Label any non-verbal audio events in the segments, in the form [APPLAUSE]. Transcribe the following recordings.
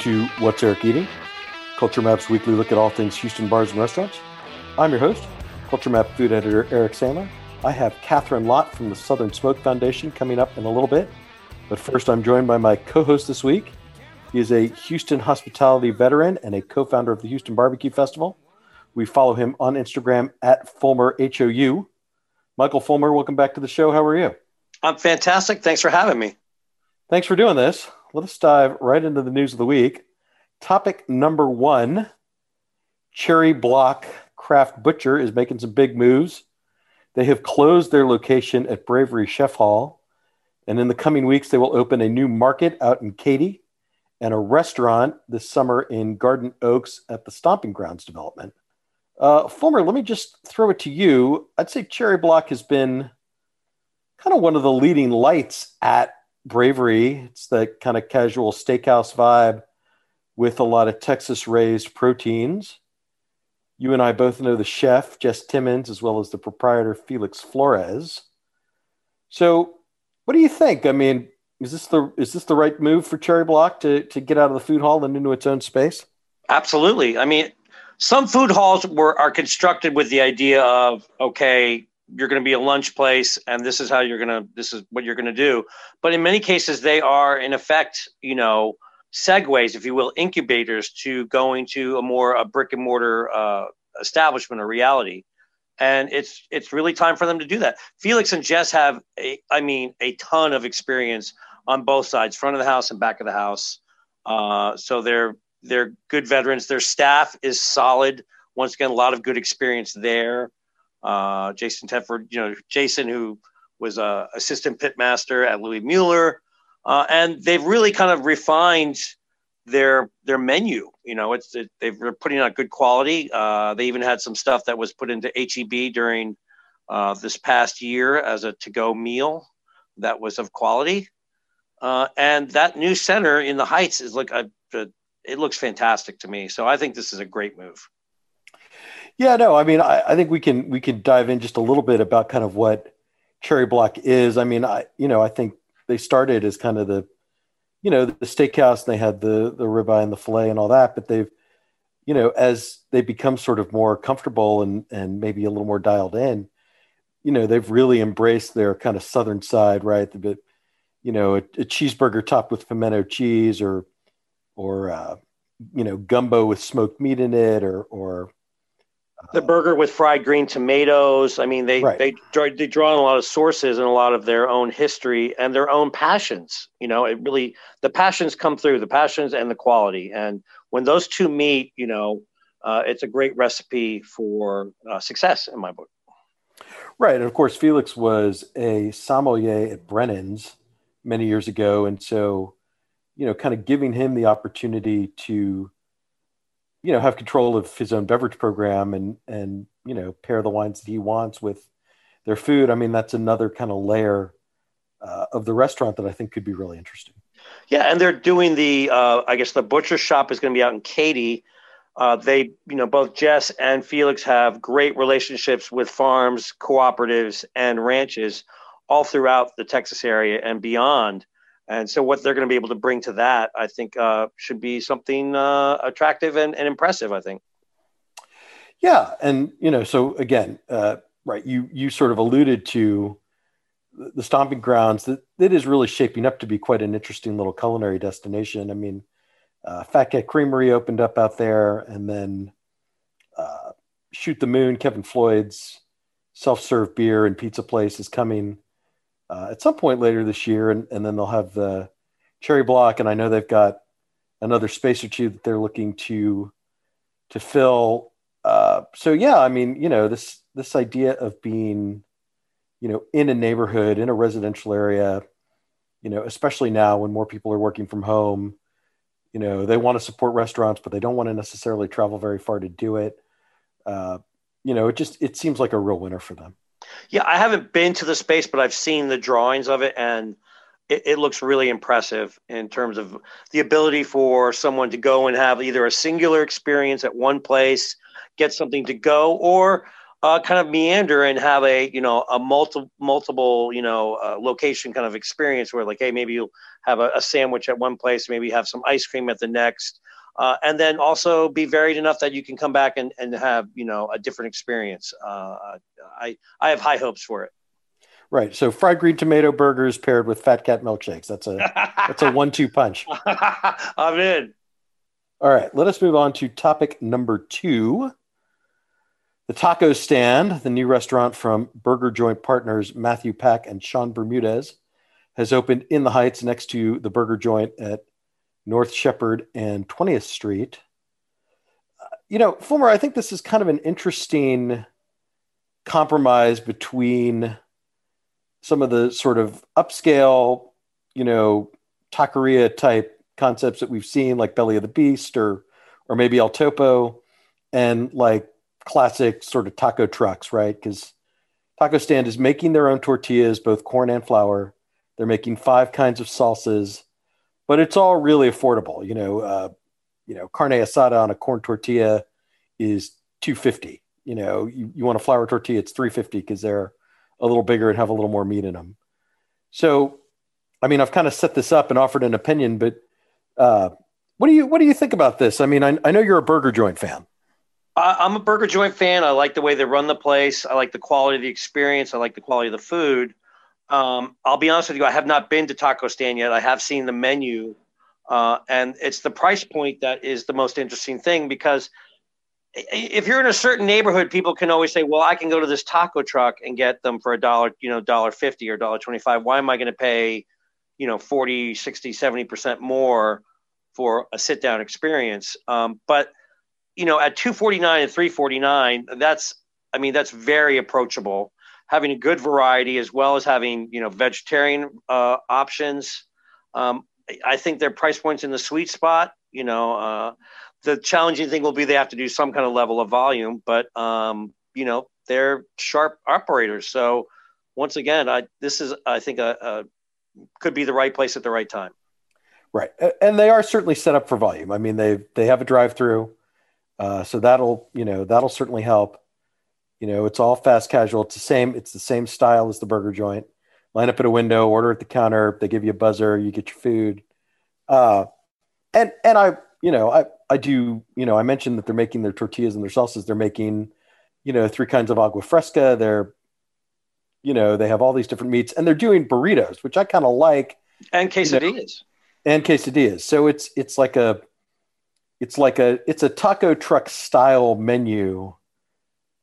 To What's Eric Eating? Culture Map's weekly look at all things Houston bars and restaurants. I'm your host, Culture Map food editor Eric Sandler. I have Kathryn Lott from the Southern Smoke Foundation coming up in a little bit. But first, I'm joined by my co host this week. He is a Houston hospitality veteran and a co founder of the Houston Barbecue Festival. We follow him on Instagram at Fulmer HOU. Michael Fulmer, welcome back to the show. How are you? I'm fantastic. Thanks for having me. Thanks for doing this let us dive right into the news of the week. Topic number one Cherry Block Craft Butcher is making some big moves. They have closed their location at Bravery Chef Hall. And in the coming weeks, they will open a new market out in Katy and a restaurant this summer in Garden Oaks at the Stomping Grounds development. Uh, Fulmer, let me just throw it to you. I'd say Cherry Block has been kind of one of the leading lights at bravery. It's that kind of casual steakhouse vibe with a lot of Texas raised proteins. You and I both know the chef, Jess Timmons, as well as the proprietor, Felix Flores. So, what do you think? I mean, is this the is this the right move for Cherry Block to to get out of the food hall and into its own space? Absolutely. I mean, some food halls were are constructed with the idea of okay, you're going to be a lunch place and this is how you're going to this is what you're going to do. But in many cases they are in effect you know segues if you will incubators to going to a more a brick and mortar uh, establishment or reality. And it's it's really time for them to do that. Felix and jess have a, i mean a ton of experience on both sides front of the house and back of the house. Uh, so they're they're good veterans. Their staff is solid. Once again a lot of good experience there uh, Jason Tedford, you know, Jason, who was a assistant pitmaster at Louie Mueller, uh, and they've really kind of refined their their menu. You know, it's it, they've, they're putting out good quality. Uh, they even had some stuff that was put into HEB during uh, this past year as a to-go meal that was of quality. Uh, and that new center in the Heights is like a, a, it looks fantastic to me. So I think this is a great move. Yeah, no, I mean, I, I, think we can we can dive in just a little bit about kind of what Cherry Block is. I mean, I you know, I think they started as kind of the, you know, the steakhouse. And they had the the ribeye and the fillet and all that, but they've, you know, as they become sort of more comfortable and and maybe a little more dialed in, you know, they've really embraced their kind of southern side, right? The you know, a, a cheeseburger topped with pimento cheese or or uh, you know, gumbo with smoked meat in it, or or the burger with fried green tomatoes. I mean, they right. they draw, they draw on a lot of sources and a lot of their own history and their own passions. You know, it really the passions come through the passions and the quality, and when those two meet, you know, uh, it's a great recipe for uh, success in my book. Right, and of course, Felix was a sommelier at Brennan's many years ago, and so you know, kind of giving him the opportunity to you know have control of his own beverage program and and you know pair the wines that he wants with their food. I mean that's another kind of layer uh, of the restaurant that i think could be really interesting. Yeah and they're doing the uh, i guess the butcher shop is going to be out in katy. Uh, they you know both jess and felix have great relationships with farms cooperatives and ranches all throughout the texas area and beyond and so, what they're going to be able to bring to that, I think, uh, should be something uh, attractive and, and, impressive. I think. Yeah, and you know, so again, uh, right? You you sort of alluded to the stomping grounds that that is really shaping up to be quite an interesting little culinary destination. I mean, uh, Fat Cat Creamery opened up out there, and then uh, Shoot the Moon, Kevin Floyd's self-serve beer and pizza place is coming uh, at some point later this year, and, and then they'll have the cherry block, and I know they've got another space or two that they're looking to to fill. Uh, so yeah, I mean, you know, this this idea of being, you know, in a neighborhood in a residential area, you know, especially now when more people are working from home, you know, they want to support restaurants, but they don't want to necessarily travel very far to do it. Uh, you know, it just it seems like a real winner for them. Yeah, I haven't been to the space, but I've seen the drawings of it, and it, it, looks really impressive in terms of the ability for someone to go and have either a singular experience at one place, get something to go, or uh, kind of meander and have a you know a multiple multiple you know uh, location kind of experience where like hey maybe you'll have a, a, sandwich at one place, maybe have some ice cream at the next. Uh, and then also be varied enough that you can come back and, and have you know a different experience. Uh, I I have high hopes for it. Right. So fried green tomato burgers paired with fat cat milkshakes. That's a that's a [LAUGHS] one-two punch. [LAUGHS] I'm in. All right. Let us move on to topic number two. The Taco Stand, the new restaurant from Burger Joint partners Matthew Pak and Sean Bermudez, has opened in the Heights next to the Burger Joint at North Shepherd and 20th Street. You know, Fulmer, I think this is kind of an interesting compromise between some of the sort of upscale, you know, taqueria type concepts that we've seen, like Belly of the Beast or or maybe El Topo, and like classic sort of taco trucks, right? Because Taco Stand is making their own tortillas, both corn and flour. They're making five kinds of salsas, but it's all really affordable. You know, uh, you know, carne asada on a corn tortilla is two fifty. You know, you, you want a flour tortilla, it's three fifty because they're a little bigger and have a little more meat in them. So, I mean, I've kind of set this up and offered an opinion, but uh, what do you what do you think about this? I mean, I, I know you're a burger joint fan. I'm a burger joint fan. I like the way they run the place. I like the quality of the experience. I like the quality of the food. Um, I'll be honest with you, I have not been to Taco Stand yet. I have seen the menu, uh, and it's the price point that is the most interesting thing because if you're in a certain neighborhood, people can always say, "Well, I can go to this taco truck and get them for a dollar, you know, dollar fifty or dollar twenty-five. Why am I going to pay, you know, 40, 60, 70 percent more for a sit-down experience?" Um, but you know, at two forty-nine and three forty-nine, that's, I mean, that's very approachable. Having a good variety as well as having, you know, vegetarian uh, options. Um, I think their price points in the sweet spot. You know. Uh, the challenging thing will be they have to do some kind of level of volume, but um, you know they're sharp operators. So once again, I this is I think a, a could be the right place at the right time. Right, and they are certainly set up for volume. I mean, they they have a drive through, uh, so that'll you know that'll certainly help. You know, it's all fast casual. It's the same. It's the same style as the burger joint. Line up at a window, order at the counter. They give you a buzzer. You get your food. Uh, and and I you know I I do, you know, I mentioned that they're making their tortillas and their salsas. They're making, you know, three kinds of agua fresca. They're, you know, they have all these different meats and they're doing burritos, which I kind of like. And quesadillas. You know, and quesadillas. So it's it's like a it's like a it's a taco truck style menu.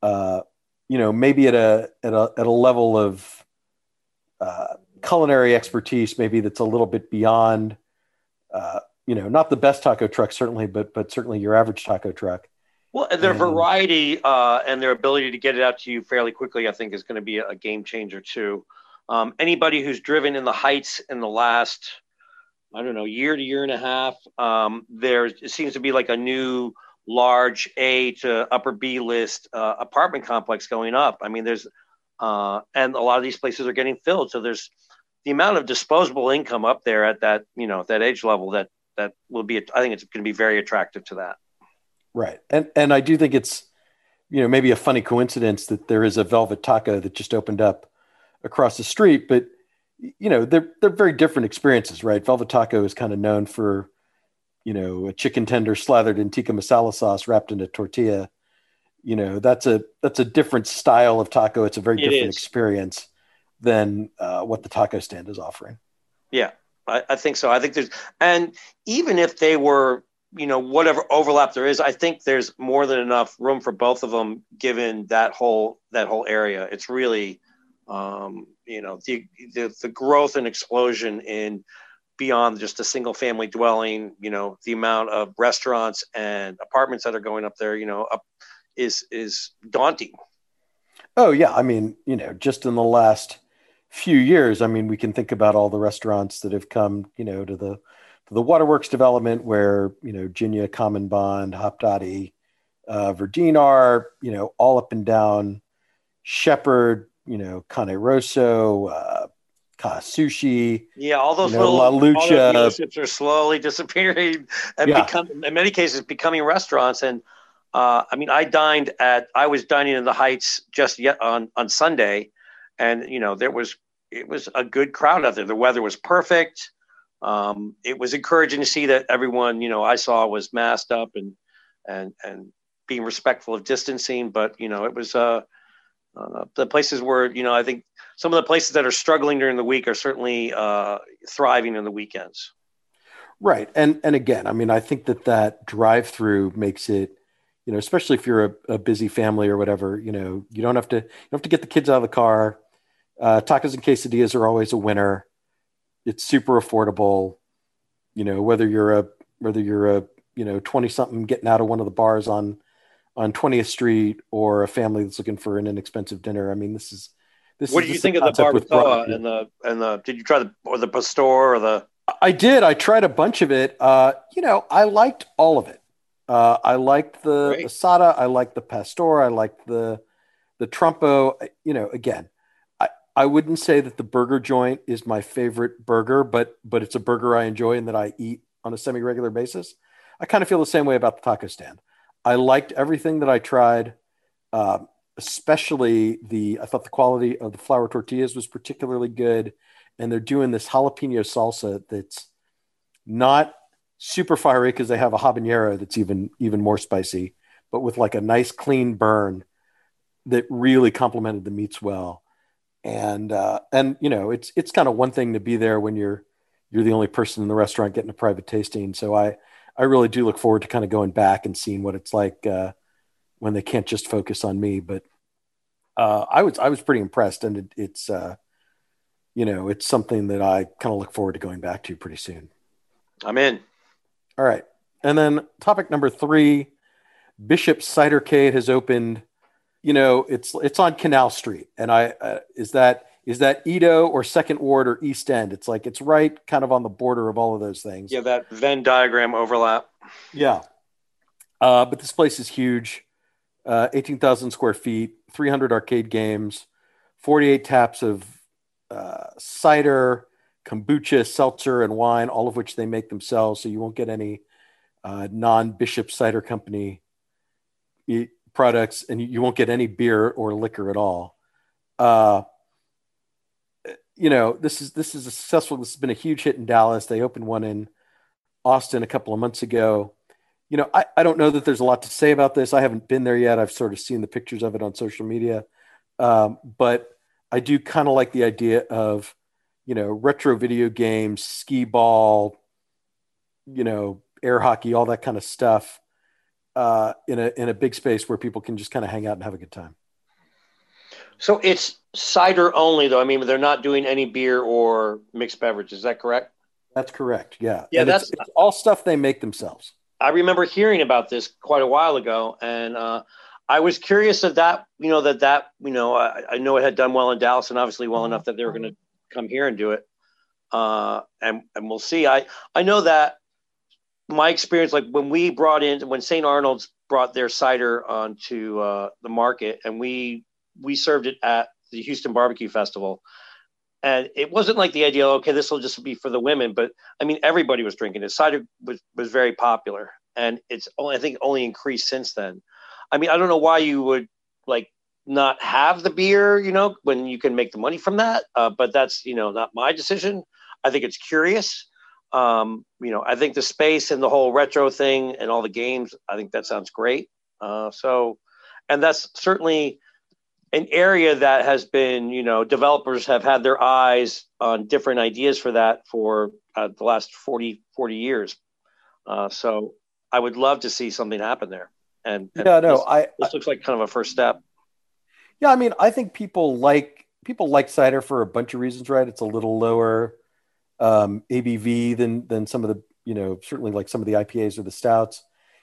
Uh, you know, maybe at a at a at a level of uh, culinary expertise, maybe that's a little bit beyond uh, you know, not the best taco truck certainly, but but certainly your average taco truck. Well, their and, variety uh, and their ability to get it out to you fairly quickly, I think, is going to be a game changer too. Um, anybody who's driven in the heights in the last, I don't know, year to year and a half, um, there seems to be like a new large A to upper B list uh, apartment complex going up. I mean, there's uh, and a lot of these places are getting filled, so there's the amount of disposable income up there at that you know that age level that that will be i think it's going to be very attractive to that. Right. And and i do think it's you know maybe a funny coincidence that there is a velvet taco that just opened up across the street but you know they're they're very different experiences right? Velvet taco is kind of known for you know a chicken tender slathered in tikka masala sauce wrapped in a tortilla you know that's a that's a different style of taco it's a very it different is. experience than uh, what the taco stand is offering yeah I, I think so. I think there's, and even if they were, you know, whatever overlap there is, I think there's more than enough room for both of them, given that whole that whole area. It's really Um, you know, the, the the growth and explosion in beyond just a single family dwelling. You know, the amount of restaurants and apartments that are going up there. You know, up is is daunting. Oh yeah, I mean, you know, just in the last few years, I mean, we can think about all the restaurants that have come, you know, to the to the Waterworks development where you know Ginia, Common Bond, Hopdoddy, uh, Verdine are, you know, all up and down Shepherd, you know, Cane Rosso, uh, Sushi. Yeah, all those you know, little Lucha. those are slowly [LAUGHS] disappearing and Yeah. become, in many cases, becoming restaurants. And uh, I mean, I dined at, I was dining in the Heights just yet on on Sunday, and you know, there was it was a good crowd out there. The weather was perfect. Um, it was encouraging to see that everyone, you know, I saw was masked up and and and being respectful of distancing. But you know, it was uh, uh, the places where you know I think some of the places that are struggling during the week are certainly uh, thriving in the weekends. Right. And and again, I mean, I think that that drive through makes it, you know, especially if you're a, a busy family or whatever, you know, you don't have to you don't have to get the kids out of the car. Uh, tacos and quesadillas are always a winner. It's super affordable. You know, whether you're a whether you're a you know twenty something getting out of one of the bars on on 20th Street or a family that's looking for an inexpensive dinner. I mean, this is this. What did you think of the barbacoa and the and the? Did you try the or the pastor or the? I did. I tried a bunch of it. Uh, you know, I liked all of it. Uh, I liked the Great. asada. I liked the pastor. I liked the the trumpo. You know, again, I, I wouldn't say that the burger joint is my favorite burger, but but it's a burger I enjoy and that I eat on a semi regular basis. I kind of feel the same way about the taco stand. I liked everything that I tried, um, especially the. I thought the quality of the flour tortillas was particularly good, and they're doing this jalapeno salsa that's not super fiery because they have a habanero that's even even more spicy, but with like a nice clean burn that really complemented the meats well. And uh, and you know, it's it's kind of one thing to be there when you're you're the only person in the restaurant getting a private tasting. So I I really do look forward to kind of going back and seeing what it's like uh, when they can't just focus on me. But uh, I was I was pretty impressed, and it, it's uh, you know it's something that I kind of look forward to going back to pretty soon. I'm in. All right, and then topic number three, Bishop Cidercade has opened. You know, it's it's on Canal Street, and I uh, is that is that EaDo or Second Ward or East End? It's like it's right kind of on the border of all of those things. Yeah, that Venn diagram overlap. Yeah. Uh, but this place is huge. Uh, 18,000 square feet, 300 arcade games, 48 taps of uh, cider, kombucha, seltzer, and wine, all of which they make themselves. So you won't get any uh, non Bishop Cider Company products, and you- you won't get any beer or liquor at all. Uh, you know, this is this is a successful. This has been a huge hit in Dallas. They opened one in Austin a couple of months ago. You know, I, I don't know that there's a lot to say about this. I haven't been there yet. I've sort of seen the pictures of it on social media. Um, but I do kind of like the idea of, you know, retro video games, skee ball, you know, air hockey, all that kind of stuff uh, in a in a big space where people can just kind of hang out and have a good time. So it's cider only, though. I mean, they're not doing any beer or mixed beverage. Is that correct? That's correct. Yeah. Yeah, And it's- that's- it's all stuff they make themselves. I remember hearing about this quite a while ago, and uh, I was curious of that. You know that that you know I, I know it had done well in Dallas, and obviously well enough that they were going to come here and do it. Uh, and and we'll see. I I know that my experience, like when we brought in when St. Arnold's brought their cider onto uh, the market, and we we served it at the Houston Barbecue Festival. And it wasn't like the idea, okay, this will just be for the women, but I mean, everybody was drinking it. Cider was, was very popular, and it's only, I think only increased since then. I mean, I don't know why you would like not have the beer, you know, when you can make the money from that. Uh, but that's you know not my decision. I think it's curious. Um, you know, I think the space and the whole retro thing and all the games, I think that sounds great. Uh, so, and that's certainly an area that has been, you know, developers have had their eyes on different ideas for that for uh, the last 40, 40 years. Uh, so I would love to see something happen there. And, and Yeah, no, this, I, this looks like kind of a first step. Yeah, I mean, I think people like people like cider for a bunch of reasons, right? It's a little lower um, ABV than than some of the you know certainly like some of the IPAs or the stouts.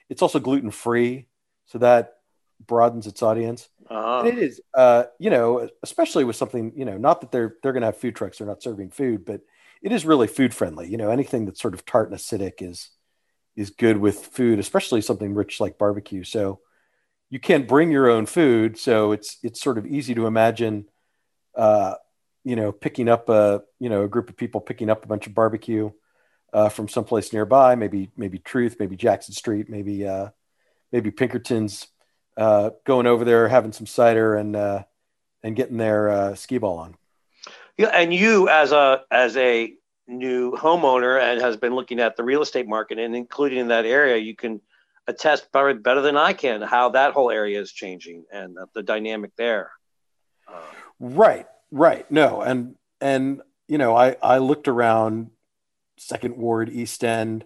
It's also gluten free, so that broadens its audience. Uh-huh. And it is, uh, you know, especially with something you know, not that they're they're going to have food trucks, they're not serving food, but it is really food friendly. You know, anything that's sort of tart and acidic is is good with food, especially something rich like barbecue. So you can't bring your own food, so it's it's sort of easy to imagine, uh, you know, picking up a you know a group of people picking up a bunch of barbecue uh, from someplace nearby, maybe maybe Truth, maybe Jackson Street, maybe uh, maybe Pinkertons, uh, going over there having some cider and uh, and getting their uh, skee ball on. Yeah, and you as a as a new homeowner and has been looking at the real estate market and including in that area, you can attest probably better than I can how that whole area is changing and the, the dynamic there. Right, right. No, and and you know, I I looked around Second Ward, East End,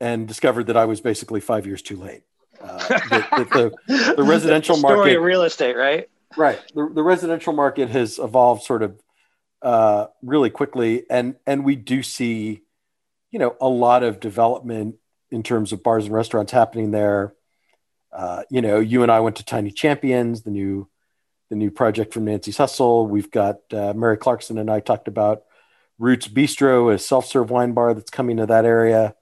and discovered that I was basically five years too late. Uh, the, the, the, [LAUGHS] residential the market, real estate, right? Right. The, the residential market has evolved sort of uh, really quickly, and and we do see, you know, a lot of development in terms of bars and restaurants happening there. Uh, you know, you and I went to Tiny Champions, the new the new project from Nancy Hustle. We've got uh, Mary Clarkson and I talked about Roots Bistro, a self serve wine bar that's coming to that area.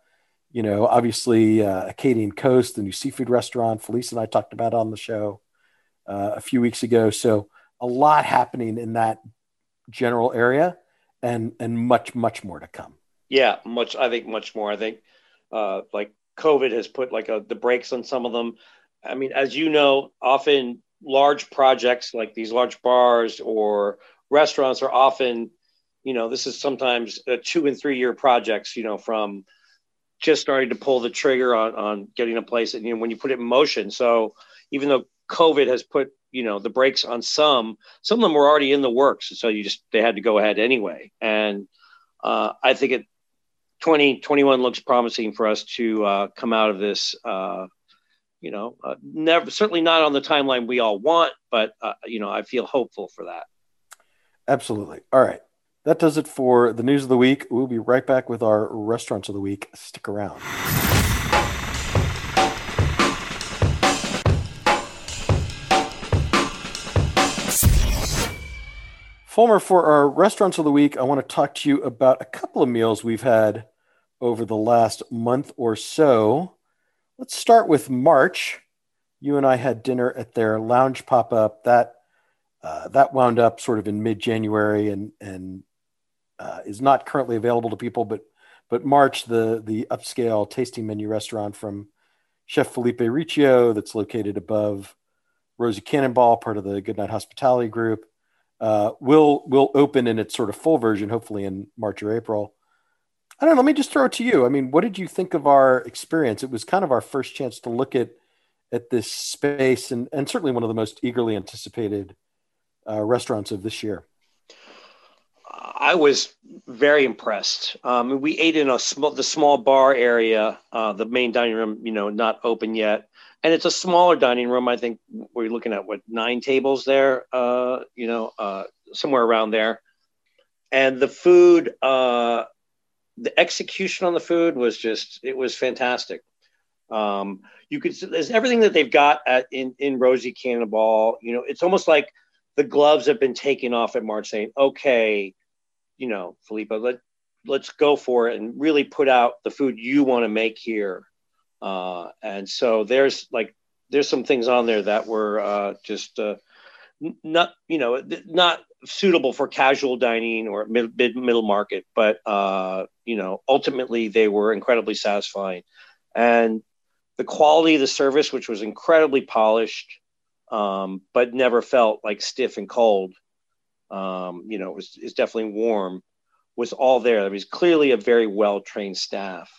You know, obviously uh, Acadian Coast, the new seafood restaurant. Felice and I talked about on the show uh, a few weeks ago. So a lot happening in that general area, and and much much more to come. Yeah, much. I think much more. I think uh, like COVID has put like a, the brakes on some of them. I mean, as you know, often large projects like these large bars or restaurants are often, you know, this is sometimes two and three year projects, you know, from just starting to pull the trigger on, on getting a place and you know when you put it in motion. So even though COVID has put you know the brakes on some, some of them were already in the works, so you just they had to go ahead anyway. And uh, I think it 2021 looks promising for us to uh, come out of this. Uh, you know, uh, never certainly not on the timeline we all want, but uh, you know, I feel hopeful for that. Absolutely. All right, that does it for the news of the week. We'll be right back with our restaurants of the week. Stick around. Fulmer, for our restaurants of the week, I want to talk to you about a couple of meals we've had over the last month or so. Let's start with March. You and I had dinner at their lounge pop up. That uh, that wound up sort of in mid January and and uh, is not currently available to people. But but March, the the upscale tasting menu restaurant from Chef Felipe Riccio, that's located above Rosie Cannonball, part of the Goodnight Hospitality Group uh, will will open in its sort of full version, hopefully in March or April. I don't know. Let me just throw it to you. I mean, what did you think of our experience? It was kind of our first chance to look at at this space, and and certainly one of the most eagerly anticipated uh, restaurants of this year. I was very impressed. Um, we ate in a small, the small bar area, uh, the main dining room, you know, not open yet and it's a smaller dining room. I think we're looking at what nine tables there, uh, you know, uh, somewhere around there. And the food, uh, the execution on the food was just it was fantastic. Um, you could there's everything that they've got at in in Rosie Cannonball. You know, it's almost like the gloves have been taken off at March, saying, "Okay, you know, Felipe, let let's go for it and really put out the food you want to make here." Uh, and so there's like there's some things on there that were uh, just uh, not you know not suitable for casual dining or mid, mid middle market, but uh, you know ultimately they were incredibly satisfying, and the quality of the service, which was incredibly polished, um, but never felt like stiff and cold. Um, you know, it was is definitely warm. Was all there. There was clearly a very well trained staff.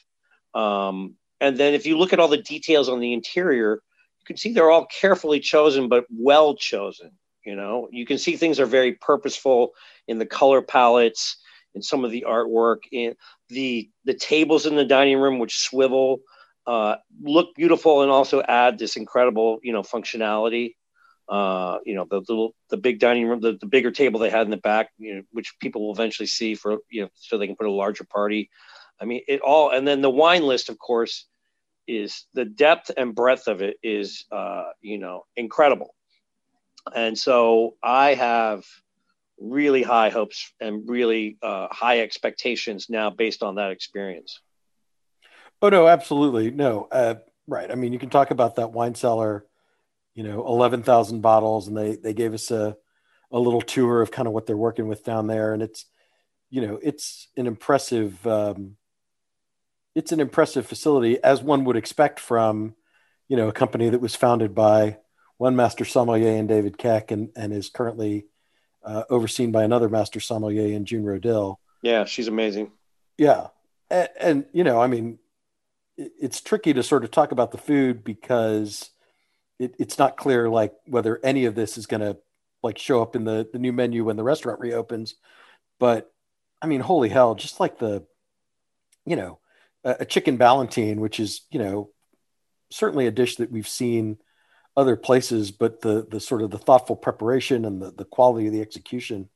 Um, and then if you look at all the details on the interior, you can see they're all carefully chosen, but well chosen. You know, you can see things are very purposeful in the color palettes, in some of the artwork, in the the tables in the dining room, which swivel, uh, look beautiful and also add this incredible, you know, functionality. uh, you know, the little, the big dining room, the, the bigger table they had in the back, you know, which people will eventually see for, you know, so they can put a larger party. I mean, it all, and then the wine list, of course, is the depth and breadth of it is, uh, you know, incredible. And so I have really high hopes and really uh, high expectations now based on that experience. Oh no, absolutely no. Uh, right. I mean, you can talk about that wine cellar you know, 11,000 bottles. And they, they gave us a, a little tour of kind of what they're working with down there. And it's, you know, it's an impressive, um, it's an impressive facility as one would expect from, you know, a company that was founded by one master sommelier and David Keck and, and is currently uh, overseen by another master sommelier in June Rodil. Yeah, she's amazing. Yeah. And, and, you know, I mean, it's tricky to sort of talk about the food because it, it's not clear like whether any of this is going to like show up in the the new menu when the restaurant reopens. But i mean holy hell just like the you know a, a chicken ballotine which is you know certainly a dish that we've seen other places but the the sort of the thoughtful preparation and the, the quality of the execution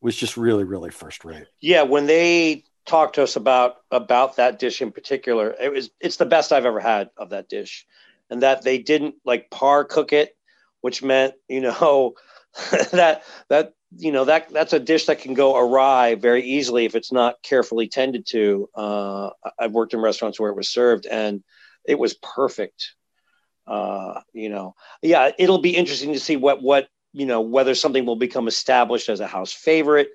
was just really really first rate. Yeah when they talked to us about about that dish in particular it was it's the best i've ever had of that dish and that they didn't like par cook it, which meant you know [LAUGHS] that that you know that that's a dish that can go awry very easily if it's not carefully tended to. Uh, I've worked in restaurants where it was served and it was perfect. Uh, you know, yeah, it'll be interesting to see what what you know whether something will become established as a house favorite.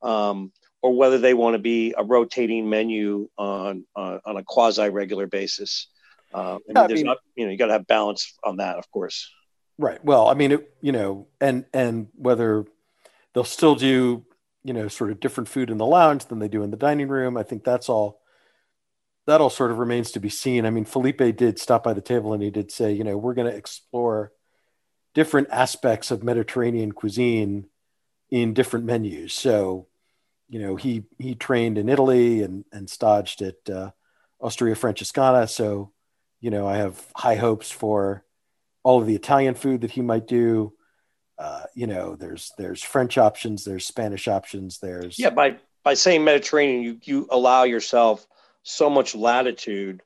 Um, or whether they want to be a rotating menu on on, on a quasi regular basis. Uh, I mean, I mean, not, you know, you got to have balance on that, of course. Right. Well, I mean, it, you know, and and whether they'll still do, you know, sort of different food in the lounge than they do in the dining room, I think that's all. That all sort of remains to be seen. I mean, Felipe did stop by the table and he did say, you know, we're going to explore different aspects of Mediterranean cuisine in different menus. So, you know, he he trained in Italy and and staged at uh, Osteria Francescana. So, you know, I have high hopes for all of the Italian food that he might do. Uh, you know, there's there's French options, there's Spanish options, there's yeah. By by saying Mediterranean, you you allow yourself so much latitude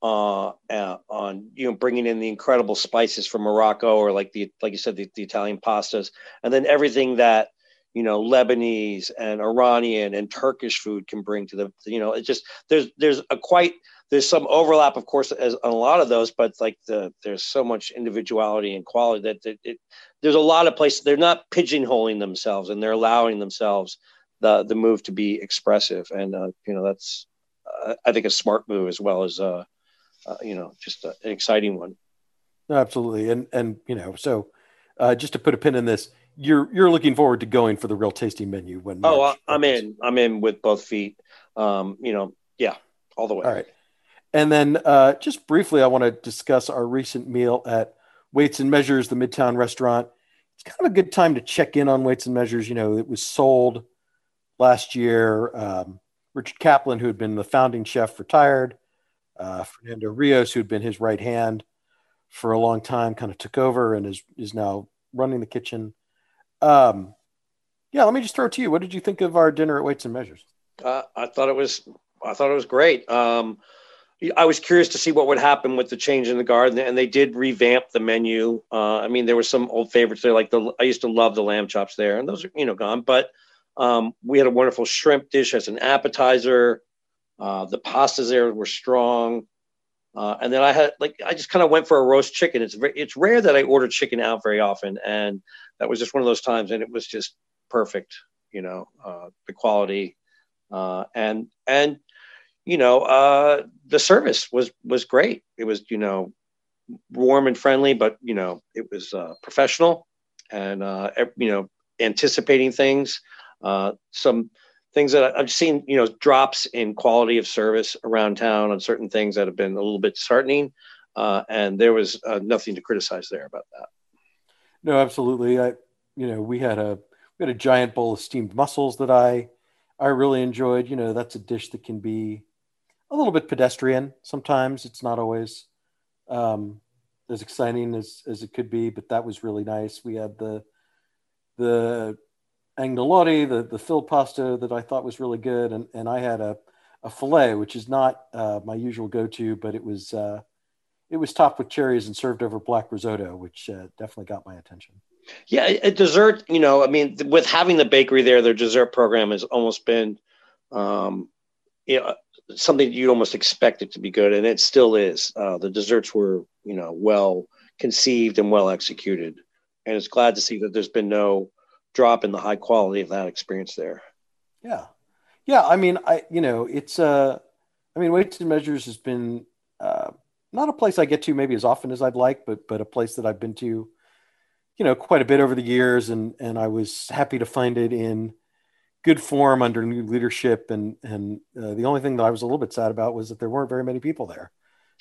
uh, uh, on you know bringing in the incredible spices from Morocco or like the like you said the, the Italian pastas, and then everything that you know Lebanese and Iranian and Turkish food can bring to the you know it just there's there's a quite there's some overlap, of course, as on a lot of those, but like the there's so much individuality and quality that it, there's a lot of places they're not pigeonholing themselves and they're allowing themselves the the move to be expressive, and uh, you know that's uh, I think a smart move as well as uh, uh you know just an exciting one. Absolutely, and and you know so uh, just to put a pin in this, you're you're looking forward to going for the real tasty menu when March oh I'm in I'm in with both feet. Um, you know, yeah, all the way. All right. And then uh, just briefly, I want to discuss our recent meal at Weights and Measures, the Midtown restaurant. It's kind of a good time to check in on Weights and Measures. You know, it was sold last year. Um, Richard Kaplan, who had been the founding chef, retired. Uh, Fernando Rios, who had been his right hand for a long time, kind of took over and is is now running the kitchen. Um, yeah, let me just throw it to you. What did you think of our dinner at Weights and Measures? Uh, I thought it was I thought it was great. Um, I was curious to see what would happen with the change in the guard, and they did revamp the menu. Uh, I mean, there were some old favorites there, like the I used to love the lamb chops there, and those are you know gone. But um, we had a wonderful shrimp dish as an appetizer. Uh, the pastas there were strong, uh, and then I had like I just kind of went for a roast chicken. It's very, it's rare that I order chicken out very often, and that was just one of those times, and it was just perfect. You know, uh, the quality, uh, and and you know, uh, the service was was great. It was you know warm and friendly, but you know it was uh, professional and uh, you know anticipating things. Some things that I've seen, you know, drops in quality of service around town on certain things that have been a little bit disheartening, uh, and there was uh, nothing to criticize there about that. No, absolutely. I, you know, we had a we had a giant bowl of steamed mussels that I I really enjoyed. You know, that's a dish that can be a little bit pedestrian sometimes. It's not always um, as exciting as, as it could be, but that was really nice. We had the the agnolotti, the the filled pasta that I thought was really good, and and I had a a fillet, which is not uh, my usual go to, but it was uh, it was topped with cherries and served over black risotto, which uh, definitely got my attention. Yeah, a dessert. You know, I mean, with having the bakery there, their dessert program has almost been, um, you know, something you'd almost expect it to be good, and it still is. Uh, the desserts were, you know, well conceived and well executed, and it's glad to see that there's been no drop in the high quality of that experience there. Yeah, yeah. I mean, I you know, it's uh, I mean, weights and measures has been uh, not a place I get to maybe as often as I'd like, but but a place that I've been to, you know, quite a bit over the years, and and I was happy to find it in good form under new leadership. And and uh, the only thing that I was a little bit sad about was that there weren't very many people there.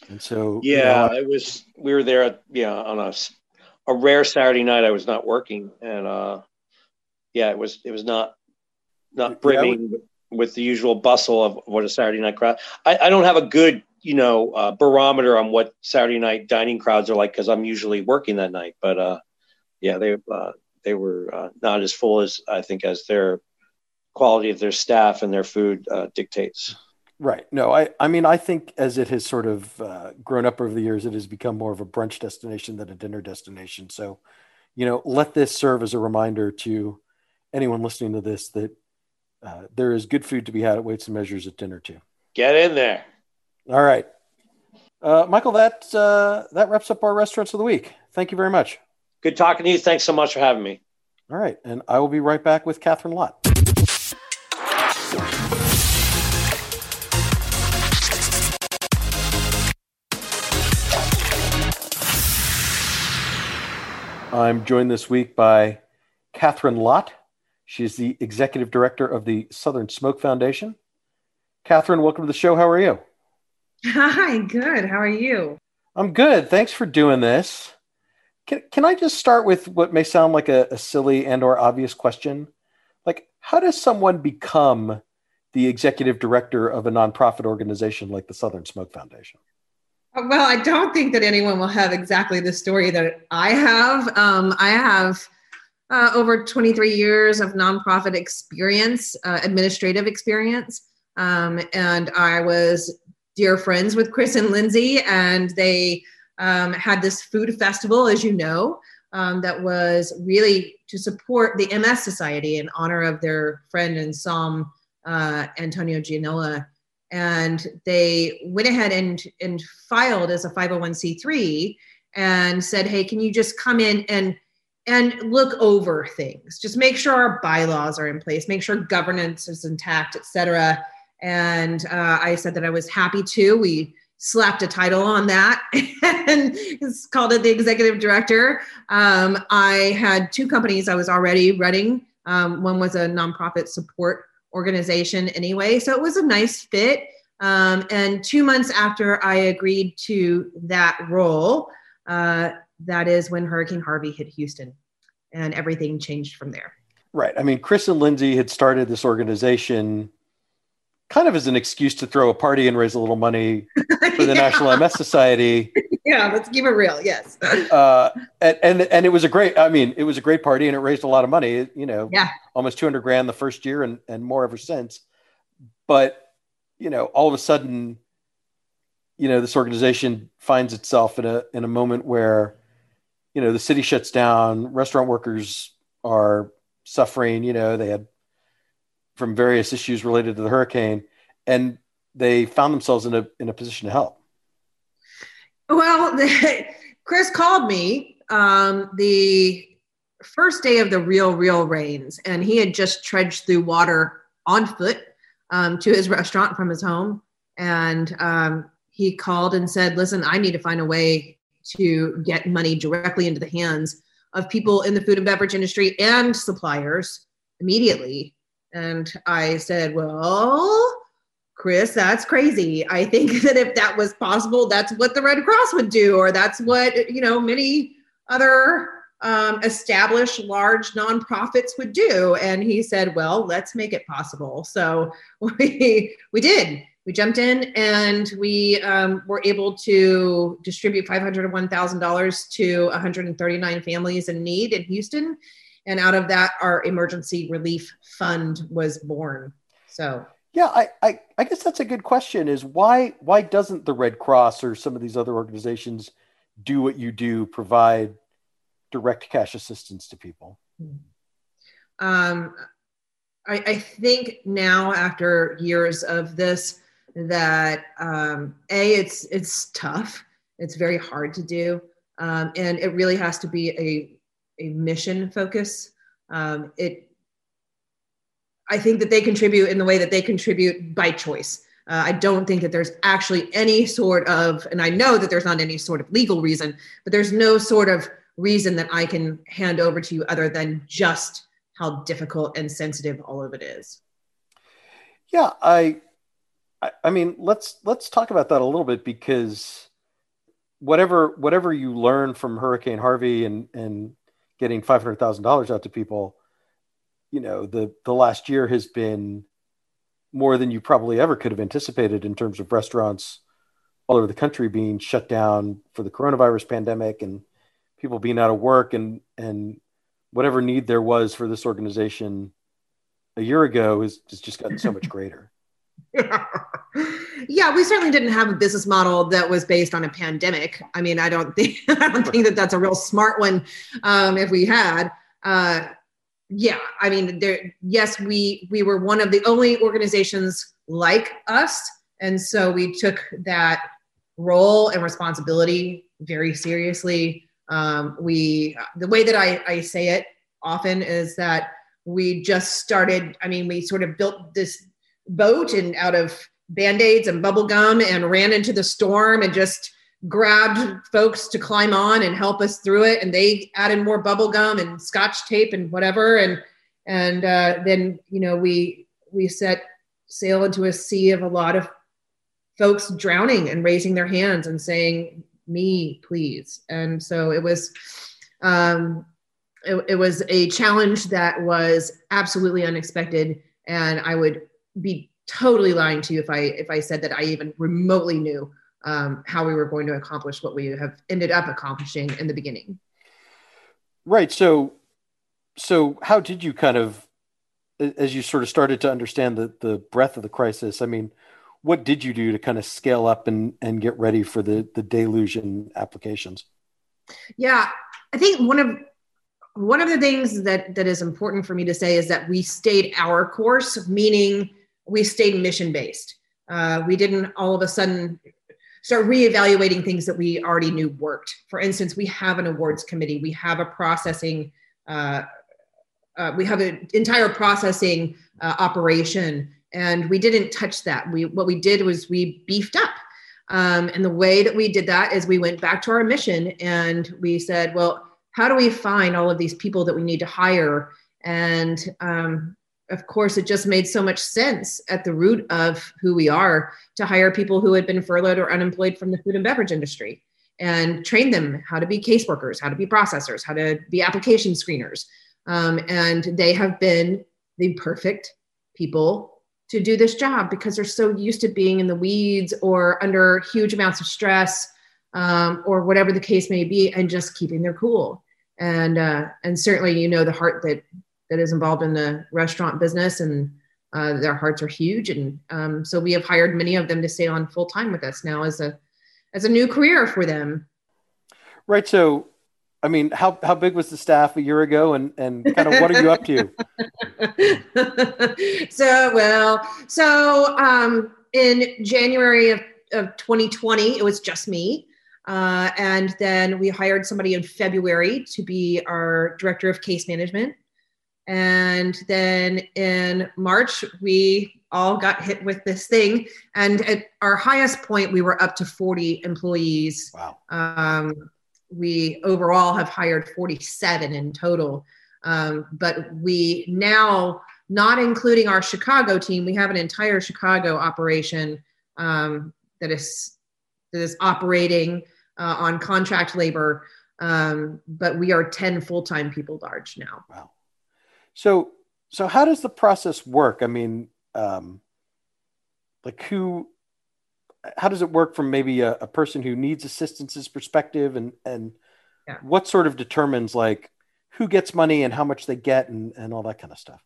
And so yeah, you know, it was. We were there, yeah, on a a rare Saturday night. I was not working, and uh, yeah, it was it was not not brimming yeah, with the usual bustle of what a Saturday night crowd. I, I don't have a good you know uh, barometer on what Saturday night dining crowds are like because I'm usually working that night. But uh, yeah, they uh, they were uh, not as full as I think as their quality of their staff and their food uh, dictates. Right. No, I, I mean, I think as it has sort of uh, grown up over the years, it has become more of a brunch destination than a dinner destination. So, you know, let this serve as a reminder to anyone listening to this that uh, there is good food to be had at Weights and Measures at dinner too. Get in there. All right, uh, Michael. That uh, that wraps up our restaurants of the week. Thank you very much. Good talking to you. Thanks so much for having me. All right, and I will be right back with Kathryn Lott. I'm joined this week by Kathryn Lott. She is the executive director of the Southern Smoke Foundation. Kathryn, welcome to the show. How are you? Hi, good. How are you? I'm good. Thanks for doing this. Can, can I just start with what may sound like a, a silly and or obvious question? Like, how does someone become the executive director of a nonprofit organization like the Southern Smoke Foundation? Well, I don't think that anyone will have exactly the story that I have. Um, I have uh, over 23 years of nonprofit experience, uh, administrative experience. Um, and I was dear friends with Chris and Lindsay, and they um, had this food festival, as you know, um, that was really to support the MS Society in honor of their friend and somm, uh, Antonio Gianola and they went ahead and and filed as a 501c3 and said hey can you just come in and and look over things just make sure our bylaws are in place make sure governance is intact etc and uh, i said that i was happy to we slapped a title on that [LAUGHS] and called it the executive director um, i had two companies i was already running um, one was a nonprofit support organization anyway. So it was a nice fit. Um, and two months after I agreed to that role, uh, that is when Hurricane Harvey hit Houston and everything changed from there. Right. I mean, Chris and Lindsay had started this organization kind of as an excuse to throw a party and raise a little money [LAUGHS] for the yeah. National MS Society. [LAUGHS] Yeah, let's keep it real. Yes. [LAUGHS] uh, and, and and it was a great. I mean, it was a great party, and it raised a lot of money. You know, yeah, almost two hundred grand the first year, and and more ever since. But you know, all of a sudden, you know, this organization finds itself in a in a moment where, you know, the city shuts down, restaurant workers are suffering. You know, they had from various issues related to the hurricane, and they found themselves in a in a position to help. Well, [LAUGHS] Chris called me um, the first day of the real, real rains, and he had just trudged through water on foot um, to his restaurant from his home. And um, he called and said, Listen, I need to find a way to get money directly into the hands of people in the food and beverage industry and suppliers immediately. And I said, Well, Chris, that's crazy. I think [LAUGHS] that if that was possible, that's what the Red Cross would do, or that's what, you know, many other um, established large nonprofits would do. And he said, well, let's make it possible. So [LAUGHS] we, we did. We jumped in and we um, were able to distribute $501,000 to 139 families in need in Houston. And out of that, our emergency relief fund was born. So, yeah, I, I, I guess that's a good question is why, why doesn't the Red Cross or some of these other organizations do what you do, provide direct cash assistance to people? Um, I, I think now after years of this, that um, a it's it's tough. It's very hard to do. Um, and it really has to be a, a mission focus. Um, it i think that they contribute in the way that they contribute by choice. Uh, i don't think that there's actually any sort of and i know that there's not any sort of legal reason but there's no sort of reason that i can hand over to you other than just how difficult and sensitive all of it is. Yeah i I, I mean, let's let's talk about that a little bit because whatever whatever you learn from Hurricane Harvey and and getting five hundred thousand dollars out to people, you know, the the last year has been more than you probably ever could have anticipated in terms of restaurants all over the country being shut down for the coronavirus pandemic and people being out of work and and whatever need there was for this organization a year ago has, has just gotten so much greater. [LAUGHS] yeah, we certainly didn't have a business model that was based on a pandemic. I mean, I don't think [LAUGHS] I don't think that that's a real smart one. Um, if we had, uh, yeah, I mean, there. Yes, we we were one of the only organizations like us, and so we took that role and responsibility very seriously. Um, we the way that I, I say it often is that we just started. I mean, we sort of built this boat and out of band-aids and bubble gum and ran into the storm and just grabbed folks to climb on and help us through it. And they added more bubble gum and scotch tape and whatever. And and uh, then you know we we set sail into a sea of a lot of folks drowning and raising their hands and saying me please. And so it was um it, it was a challenge that was absolutely unexpected. And i would be totally lying to you if I if I said that I even remotely knew um, how we were going to accomplish what we have ended up accomplishing in the beginning. Right. So, so how did you kind of, as you sort of started to understand the the breadth of the crisis? I mean, what did you do to kind of scale up and and get ready for the the deluge in applications? Yeah, I think one of one of the things that that is important for me to say is that we stayed our course, meaning we stayed mission based. Uh, we didn't all of a sudden start reevaluating things that we already knew worked. For instance, we have an awards committee, we have a processing, uh, uh, we have an entire processing uh, operation, and we didn't touch that. We what we did was we beefed up. Um, and the way that we did that is we went back to our mission and we said, well, how do we find all of these people that we need to hire? And um, of course, it just made so much sense at the root of who we are to hire people who had been furloughed or unemployed from the food and beverage industry and train them how to be caseworkers, how to be processors, how to be application screeners. Um, and they have been the perfect people to do this job because they're so used to being in the weeds or under huge amounts of stress um, or whatever the case may be and just keeping their cool. And, uh, and certainly, you know, the heart that that is involved in the restaurant business and uh, their hearts are huge. And um, so we have hired many of them to stay on full time with us now as a as a new career for them. Right. So i mean how, how big was the staff a year ago and and kind of what are you up to? [LAUGHS] So well so um, in january of, of 2020 it was just me uh, and then we hired somebody in february to be our director of case management and then in March, we all got hit with this thing. And at our highest point, we were up to 40 employees. Wow. Um, we overall have hired 47 in total. Um, but we now, not including our Chicago team, we have an entire Chicago operation um, that is that is operating uh, on contract labor. Um, but we are 10 full-time people large now. Wow. So, so how does the process work? I mean, um, like who how does it work from maybe a, a person who needs assistance's perspective and and yeah. what sort of determines like who gets money and how much they get and, and all that kind of stuff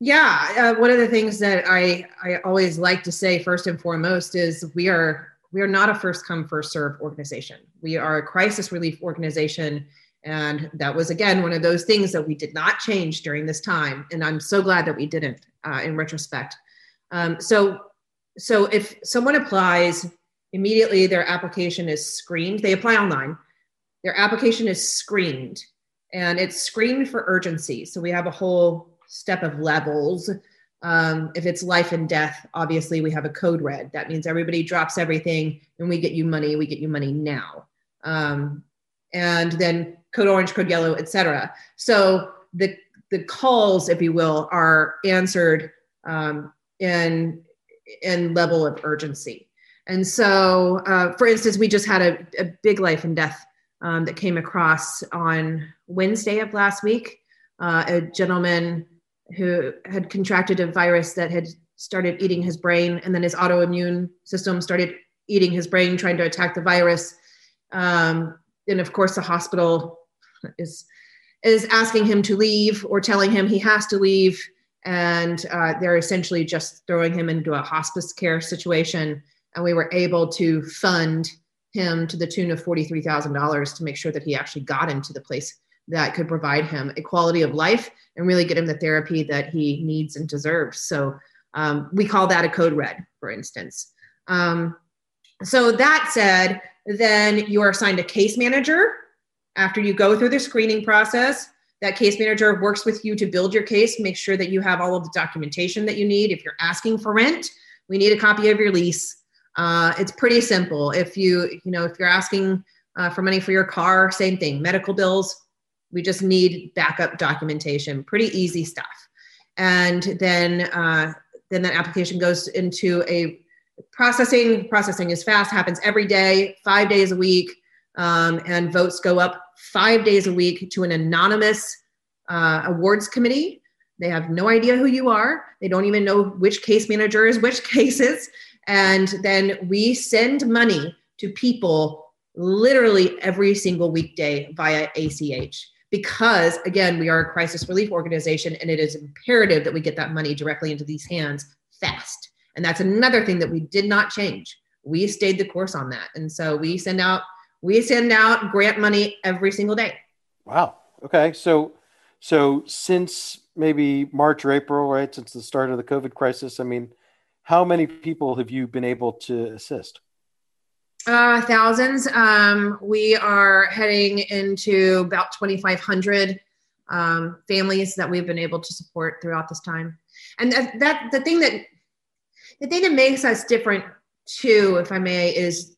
yeah uh, one of the things that i i always like to say first and foremost is we are we are not a first come first serve organization we are a crisis relief organization and that was again one of those things that we did not change during this time. And i'm so glad that we didn't uh, in retrospect. Um, so so if someone applies immediately their application is screened. They apply online. Their application is screened. And it's screened for urgency. So we have a whole step of levels. Um, if it's life and death obviously we have a code red. That means everybody drops everything. And we get you money. We get you money now. Um, and then code orange code yellow etc so the the calls if you will are answered um, in in level of urgency. And so, uh, for instance, we just had a, a big life and death um, that came across on Wednesday of last week. Uh, a gentleman who had contracted a virus that had started eating his brain, and then his autoimmune system started eating his brain, trying to attack the virus. Um, and of course, the hospital is is asking him to leave or telling him he has to leave and uh, they're essentially just throwing him into a hospice care situation. And we were able to fund him to the tune of $43,000 to make sure that he actually got into the place that could provide him a quality of life and really get him the therapy that he needs and deserves. So um, we call that a code red, for instance. Um, so that said, then you are assigned a case manager after you go through the screening process that case manager works with you to build your case, make sure that you have all of the documentation that you need. If you're asking for rent, we need a copy of your lease. Uh, it's pretty simple. If you, you know, if you're asking uh, for money for your car, same thing. Medical bills, we just need backup documentation. Pretty easy stuff. And then, uh, then that application goes into a processing. Processing is fast, happens every day, five days a week, um, and votes go up five days a week to an anonymous uh, awards committee. They have no idea who you are. They don't even know which case manager is which [LAUGHS] cases. And then we send money to people literally every single weekday via ACH. Because again, we are a crisis relief organization and it is imperative that we get that money directly into these hands fast. And that's another thing that we did not change. We stayed the course on that. And so we send out we send out grant money every single day. Wow. Okay. So, so since maybe March or April, right, since the start of the COVID crisis, I mean, how many people have you been able to assist? Uh, thousands. Um, we are heading into about 2,500 um, families that we've been able to support throughout this time. And that, that the thing that the thing that makes us different too, if I may, is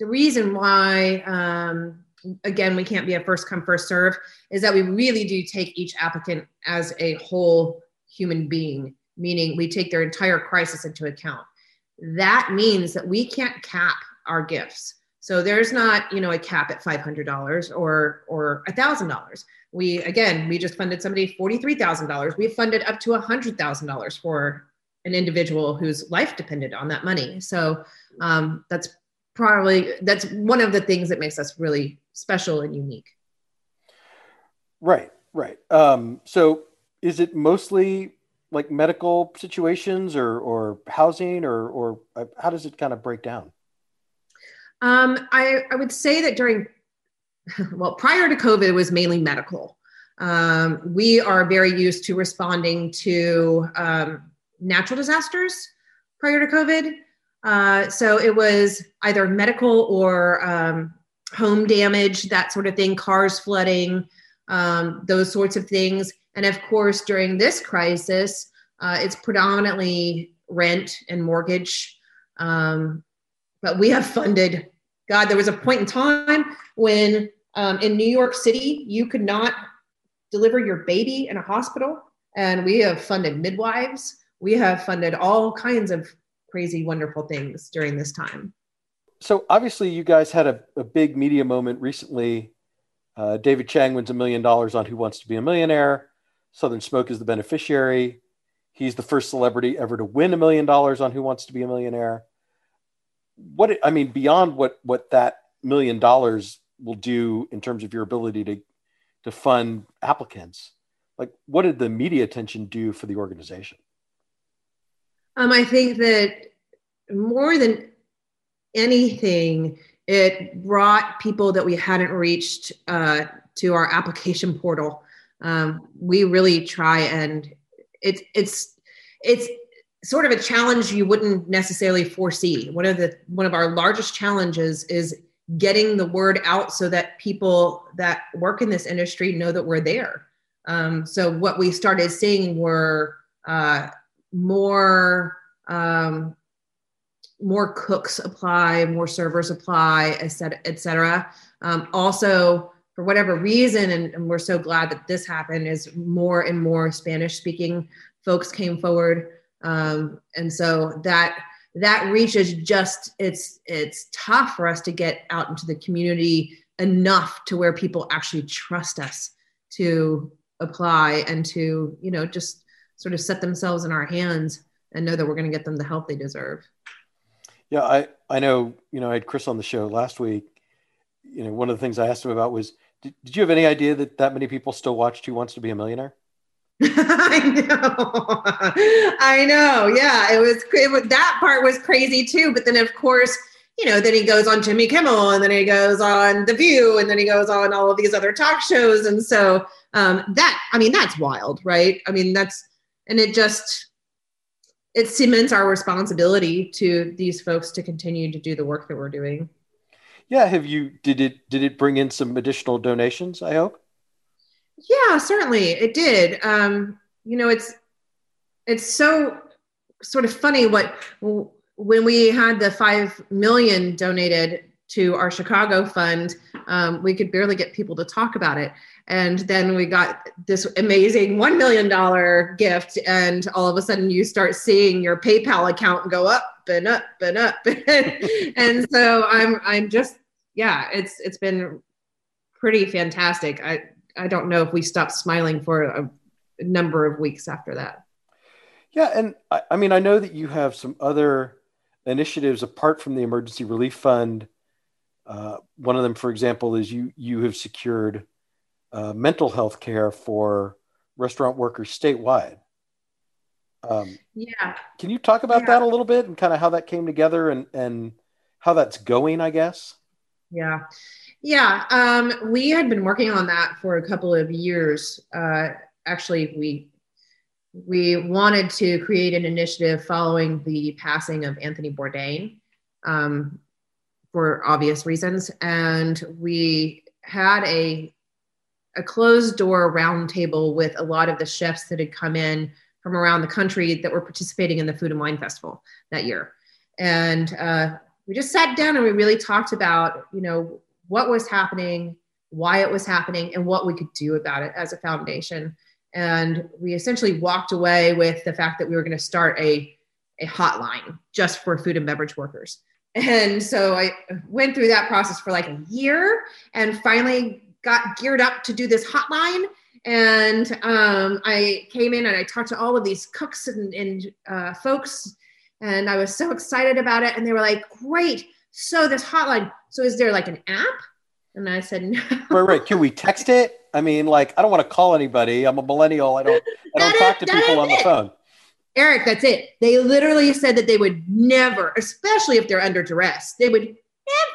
the reason why um, again we can't be a first come first serve is that we really do take each applicant as a whole human being meaning we take their entire crisis into account. That means that we can't cap our gifts. So there's not you know a cap at $500 or or $1000 we again we just funded somebody $43000 we funded up to $100000 for an individual whose life depended on that money. So um, that's probably that's one of the things that makes us really special and unique. Right, right. Um, so is it mostly like medical situations or or housing or or uh, how does it kind of break down? Um, I I would say that during [LAUGHS] well prior to COVID it was mainly medical. Um, we are very used to responding to um, natural disasters prior to COVID. Uh, so it was either medical or um, home damage, that sort of thing, cars flooding, um, those sorts of things. And of course, during this crisis, uh, it's predominantly rent and mortgage. Um, but we have funded, God, there was a point in time when um, in New York City, you could not deliver your baby in a hospital. And we have funded midwives. We have funded all kinds of crazy, wonderful things during this time. So obviously, you guys had a, a big media moment recently. Uh, David Chang wins a million dollars on Who Wants to Be a Millionaire. Southern Smoke is the beneficiary. He's the first celebrity ever to win a million dollars on Who Wants to Be a Millionaire. what I mean beyond what what that million dollars will do in terms of your ability to to fund applicants, like what did the media attention do for the organization? Um, I think that more than anything, it brought people that we hadn't reached uh, to our application portal. Um, we really try and it's it's it's sort of a challenge you wouldn't necessarily foresee. One of the one of our largest challenges is getting the word out so that people that work in this industry know that we're there. Um, so what we started seeing were uh, more um, more cooks apply, more servers apply, et cetera. Et cetera. Um, also, for whatever reason, and, and, we're so glad that this happened, is more and more Spanish speaking folks came forward. Um, and so that that reach is just it's it's tough for us to get out into the community enough to where people actually trust us to apply and to you know just sort of set themselves in our hands and know that we're going to get them the help they deserve yeah i i know you know i had chris on the show last week you know one of the things i asked him about was did, did you have any idea that that many people still watched who wants to be a millionaire [LAUGHS] I know. I know. Yeah, it was, it was that part was crazy too. But then, of course, you know, then he goes on Jimmy Kimmel, and then he goes on The View, and then he goes on all of these other talk shows, and so um, that, I mean, that's wild, right? I mean, that's and it just it cements our responsibility to these folks to continue to do the work that we're doing. Yeah. Have you did it did it bring in some additional donations? I hope. Yeah, certainly it did. Um, you know, it's it's so sort of funny what when we had the five million donated to our Chicago fund, um, we could barely get people to talk about it. And then we got this amazing $1 million gift. And all of a sudden you start seeing your PayPal account go up and up and up. [LAUGHS] and so I'm, I'm just, yeah, it's, it's been pretty fantastic. I, I don't know if we stopped smiling for a, number of weeks after that. Yeah, and I, I, mean, I know that you have some other initiatives apart from the emergency relief fund. Uh, one of them, for example, is you you have secured uh, mental health care for restaurant workers statewide. Um, yeah. Can you talk about yeah. that a little bit and kind of how that came together and and how that's going? I guess. Yeah. Yeah, um, we had been working on that for a couple of years. Uh, actually, we we wanted to create an initiative following the passing of Anthony Bourdain um, for obvious reasons, and we had a a closed door roundtable with a lot of the chefs that had come in from around the country that were participating in the Food and Wine Festival that year, and uh, we just sat down and we really talked about you know what was happening, why it was happening, and what we could do about it as a foundation. And we essentially walked away with the fact that we were going to start a, a hotline just for food and beverage workers. And so I went through that process for like a year and finally got geared up to do this hotline. And um, I came in and I talked to all of these cooks and, and uh, folks, and I was so excited about it. And they were like, great. So this hotline so is there like an app? And i said no. Right right can we text it? I mean like i don't want to call anybody. I'm a millennial. I don't i don't talk to people on the phone. Eric that's it. They literally said that they would never especially if they're under duress they would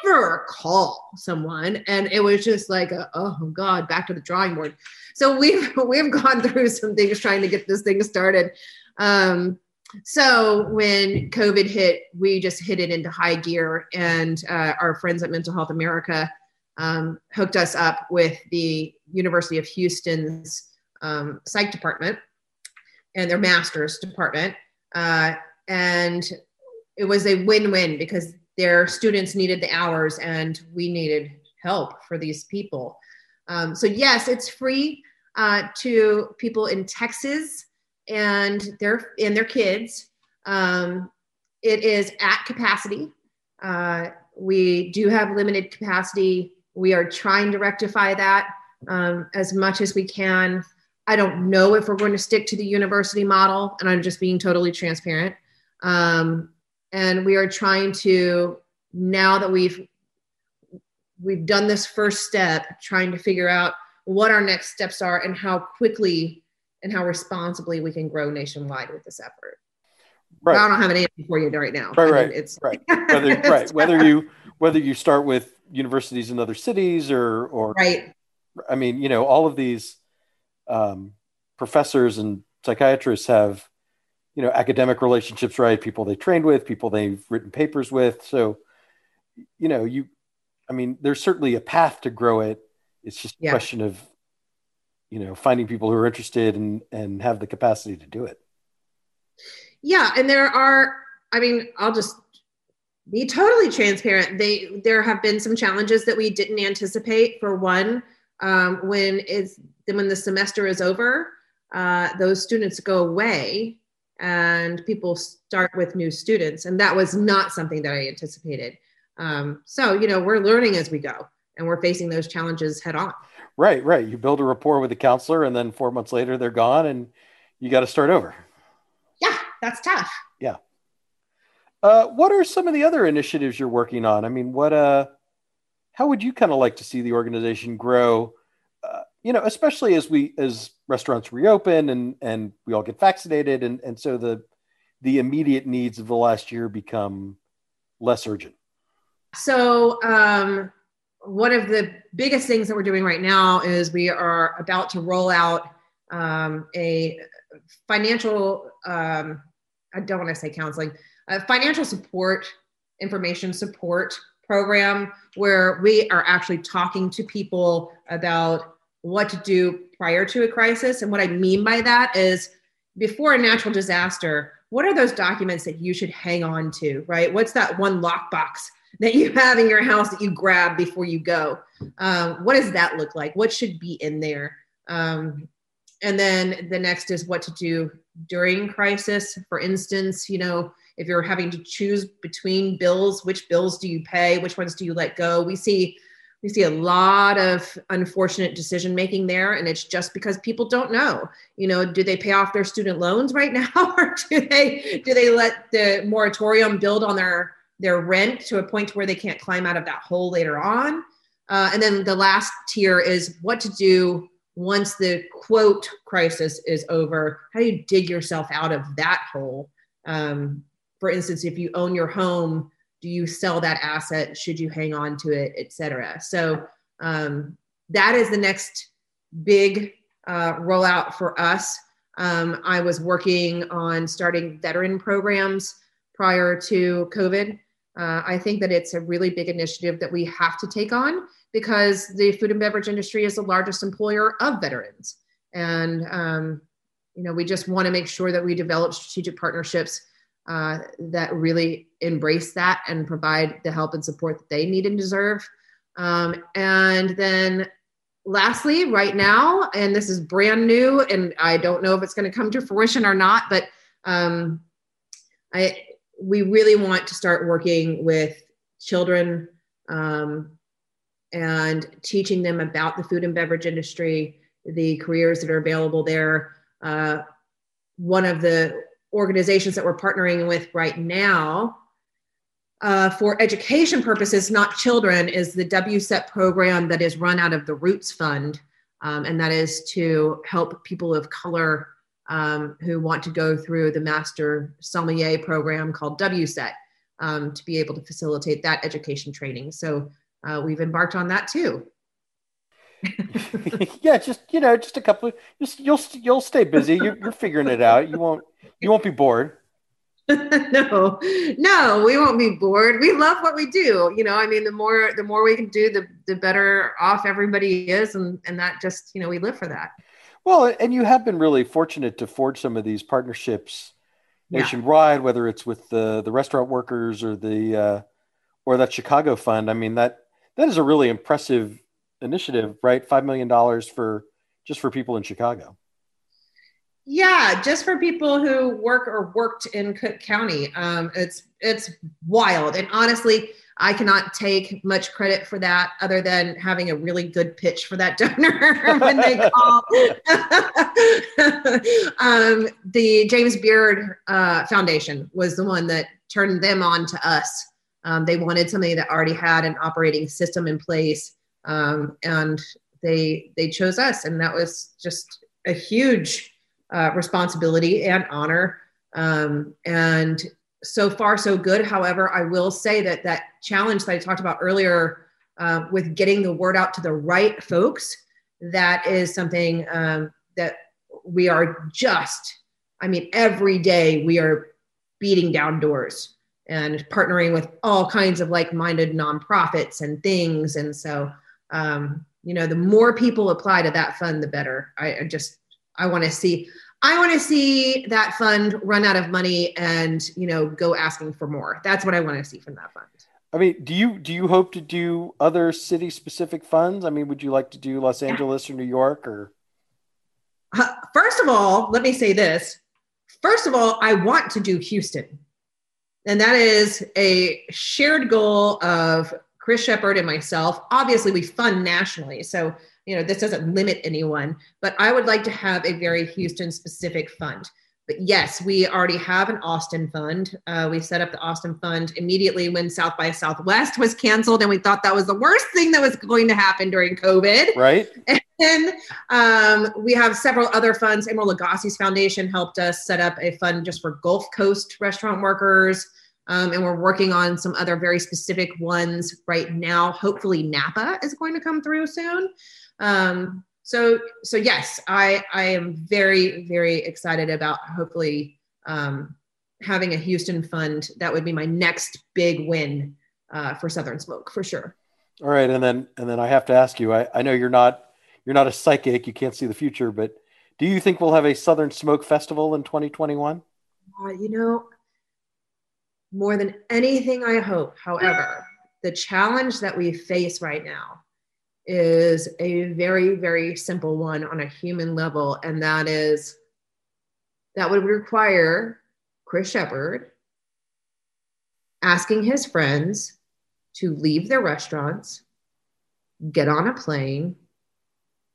never call someone. And it was just like a, oh god back to the drawing board. So we've [LAUGHS] we've gone through some things trying to get this thing started. Um, so when COVID hit, we just hit it into high gear, and uh, our friends at Mental Health America um, hooked us up with the University of Houston's um, psych department and their master's department, uh, and it was a win-win because their students needed the hours and we needed help for these people. Um, so yes, it's free uh, to people in Texas and their and their kids. Um, it is at capacity. Uh, we do have limited capacity. We are trying to rectify that um, as much as we can. I don't know if we're going to stick to the university model, and I'm just being totally transparent. Um, and we are trying to now that we've we've done this first step, trying to figure out what our next steps are and how quickly and how responsibly we can grow nationwide with this effort. Right. I don't have an answer for you right now. Right, I right. Mean, it's right. Whether, [LAUGHS] right. Whether you whether you start with universities in other cities or or right. I mean, you know, all of these um, professors and psychiatrists have, you know, academic relationships, right? People they trained with, people they've written papers with. So, you know, you, I mean, there's certainly a path to grow it. It's just yeah. a question of, you know, finding people who are interested and and have the capacity to do it. Yeah, and there are. I mean, I'll just be totally transparent. They there have been some challenges that we didn't anticipate. For one, um, when it's when the semester is over, uh, those students go away and people start with new students, and that was not something that I anticipated. Um, so you know we're learning as we go, and we're facing those challenges head on. Right, right. You build a rapport with the counselor, and then four months later they're gone, and you got to start over. Yeah, that's tough. Yeah. Uh, what are some of the other initiatives you're working on? I mean, what uh, how would you kind of like to see the organization grow? You know, especially as we as restaurants reopen and and we all get vaccinated, and and so the the immediate needs of the last year become less urgent. So, um, one of the biggest things that we're doing right now is we are about to roll out um, a financial. Um, I don't want to say counseling a financial support, information support program where we are actually talking to people about what to do prior to a crisis. And what I mean by that is before a natural disaster, what are those documents that you should hang on to, right? What's that one lockbox that you have in your house that you grab before you go? Um, what does that look like? What should be in there? Um, and then the next is what to do during crisis. For instance, you know, if you're having to choose between bills which bills do you pay which ones do you let go we see we see a lot of unfortunate decision making there and it's just because people don't know. You know do they pay off their student loans right [LAUGHS] now or do they do they let the moratorium build on their their rent to a point where they can't climb out of that hole later on? Uh, and then the last tier is what to do once the quote crisis is over. How do you dig yourself out of that hole? Um, for instance, if you own your home, do you sell that asset? Should you hang on to it, et cetera? So um, that is the next big uh, rollout for us. Um, I was working on starting veteran programs prior to COVID. Uh, I think that it's a really big initiative that we have to take on because the food and beverage industry is the largest employer of veterans. And, um, you know, we just want to make sure that we develop strategic partnerships uh, that really embrace that and provide the help and support that they need and deserve. Um, and then lastly, right now, and this is brand new, and I don't know if it's going to come to fruition or not, but um, I we really want to start working with children um, and teaching them about the food and beverage industry, the careers that are available there. Uh, one of the organizations that we're partnering with right now uh, for education purposes, not children, is the WSET program that is run out of the Roots Fund. Um, and that is to help people of color um, who want to go through the Master Sommelier program called WSET um, to be able to facilitate that education training. So uh, we've embarked on that too. [LAUGHS] yeah, just you know, just a couple. Of, just you'll you'll stay busy. You're, you're figuring it out. You won't you won't be bored. [LAUGHS] no, no, we won't be bored. We love what we do. You know, I mean, the more the more we can do, the the better off everybody is, and and that just you know we live for that. Well, and you have been really fortunate to forge some of these partnerships nationwide, yeah. whether it's with the the restaurant workers or the uh, or that Chicago fund. I mean that that is a really impressive initiative, right? Five million dollars for just for people in Chicago. Yeah, just for people who work or worked in Cook County, um, it's it's wild. And honestly, I cannot take much credit for that, other than having a really good pitch for that [LAUGHS] donor [LAUGHS] when they [LAUGHS] call. um, the James Beard uh, Foundation was the one that turned them on to us Um, they wanted something that already had an operating system in place, um, and they they chose us, and that was just a huge uh, responsibility and honor. Um, and so far, so good. However, I will say that that challenge that I talked about earlier uh, with getting the word out to the right folks, that is something um, that we are just. I mean, every day we are beating down doors and partnering with all kinds of like-minded nonprofits and things. And so, um, you know, the more people apply to that fund, the better. I, I just I want to see I want to see that fund run out of money and you know go asking for more. That's what I want to see from that fund. I mean, do you do you hope to do other city specific funds? I mean, would you like to do Los Angeles or New York or? Uh, first of all, let me say this. First of all, I want to do Houston, and that is a shared goal of Chris Shepard and myself. Obviously, we fund nationally, so you know, this doesn't limit anyone, but I would like to have a very Houston specific fund. But yes, we already have an Austin fund. Uh, we set up the Austin fund immediately when South by Southwest was canceled, and we thought that was the worst thing that was going to happen during COVID. Right. [LAUGHS] And um, we have several other funds. Emeril Lagasse's foundation helped us set up a fund just for Gulf Coast restaurant workers. Um, and we're working on some other very specific ones right now. Hopefully, Napa is going to come through soon. Um, so so yes, I I am very very excited about hopefully um, having a Houston fund. That would be my next big win uh, for Southern Smoke for sure. All right, and then and then I have to ask you. I, I know you're not you're not a psychic. You can't see the future, but do you think we'll have a Southern Smoke Festival in 2021? Uh, you know, more than anything, I hope. However, the challenge that we face right now is a very, very simple one on a human level, and that is that would require Chris Shepard asking his friends to leave their restaurants, get on a plane,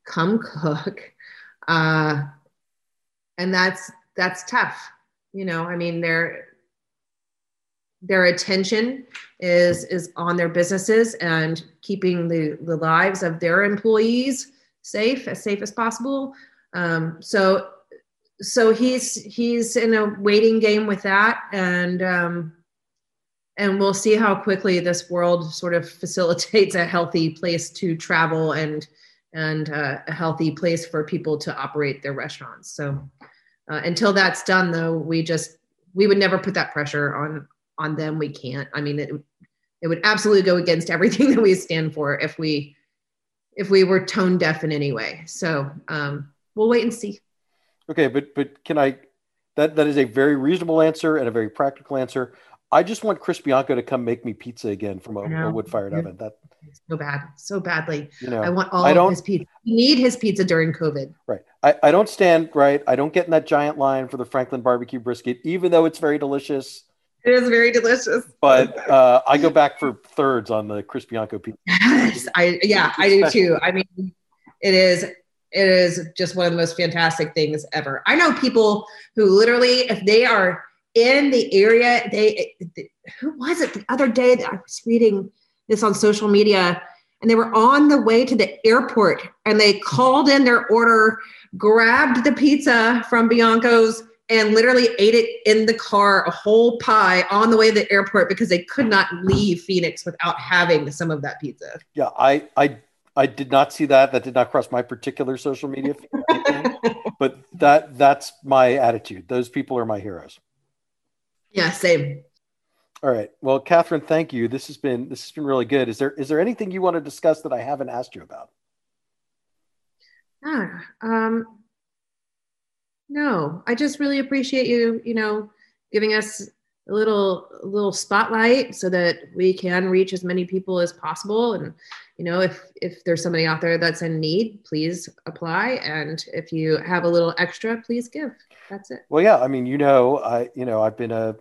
come cook, uh, and that's that's tough. You know, I mean, they're their attention is is on their businesses and keeping the the lives of their employees safe as safe as possible. Um, so so he's he's in a waiting game with that and um, and we'll see how quickly this world sort of facilitates a healthy place to travel and and uh, a healthy place for people to operate their restaurants. So uh, until that's done though we just we would never put that pressure on on them we can't. I mean it, it would absolutely go against everything [LAUGHS] that we stand for if we if we were tone deaf in any way. So um, we'll wait and see. Okay but but can i that that is a very reasonable answer and a very practical answer. I just want chris bianco to come make me pizza again from a, a wood fired oven. That so bad so badly. You know i want all I don't, of his pizza. We need his pizza during covid. Right. I, I don't stand right. I don't get in that giant line for the franklin barbecue brisket even though it's very delicious it is very delicious. But uh, I go back for thirds on the Chris Bianco pizza. Yes, I yeah, I do too. I mean, it is it is just one of the most fantastic things ever. I know people who literally, if they are in the area, they, they who was it the other day that I was reading this on social media, and they were on the way to the airport, and they called in their order, grabbed the pizza from Bianco's and literally ate it in the car, a whole pie on the way to the airport because they could not leave Phoenix without having some of that pizza. Yeah, I I I did not see that. That did not cross my particular social media feed, [LAUGHS] but that that's my attitude. Those people are my heroes. Yeah, same. All right. Well, Kathryn, thank you. This has been this has been really good. Is there is there anything you want to discuss that I haven't asked you about? Ah, um, no, I just really appreciate you, you know, giving us a little a little spotlight so that we can reach as many people as possible. And you know if if there's somebody out there that's in need please apply. And if you have a little extra please give. That's it. Well yeah i mean you know i you know i've been a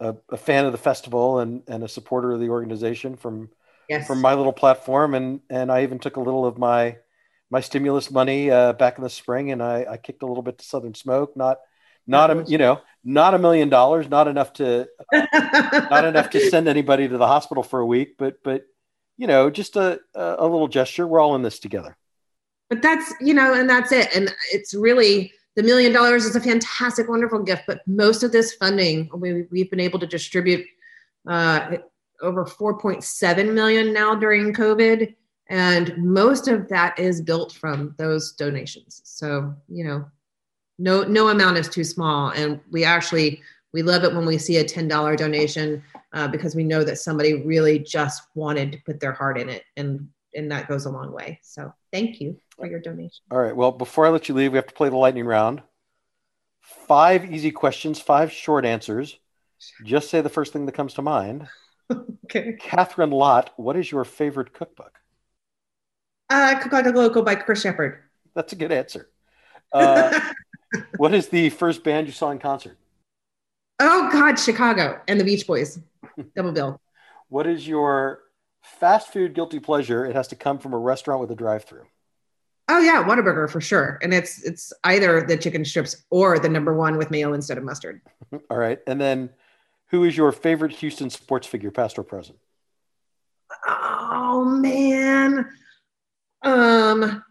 a, a fan of the festival and and a supporter of the organization from yes. from my little platform. And and i even took a little of my my stimulus money uh, back in the spring, and I, I, kicked a little bit to Southern Smoke. Not Not a, you know, not a million dollars, not enough to, not enough to send anybody to the hospital for a week, but, but, you know, just a, a little gesture. We're all in this together. But that's, you know, and that's it. And it's really, the million dollars is a fantastic, wonderful gift, but most of this funding, we, we've been able to distribute uh, over 4.7 million now during COVID. And most of that is built from those donations. So, you know, no, no amount is too small. And we actually, we love it when we see a $10 donation uh, because we know that somebody really just wanted to put their heart in it. And, and that goes a long way. So thank you for your donation. All right. Well, before I let you leave, we have to play the lightning round. Five easy questions, five short answers. Just say the first thing that comes to mind. [LAUGHS] okay. Kathryn Lott, what is your favorite cookbook? Uh, Like Local by Chris Shepard. That's a good answer. Uh, [LAUGHS] what is the first band you saw in concert? Oh God, Chicago and the Beach Boys. [LAUGHS] Double bill. What is your fast food guilty pleasure? It has to come from a restaurant with a drive-through. Oh yeah, Whataburger for sure. And it's it's either the chicken strips or the number one with mayo instead of mustard. [LAUGHS] All right. And then who is your favorite Houston sports figure, past or present? Oh man. Um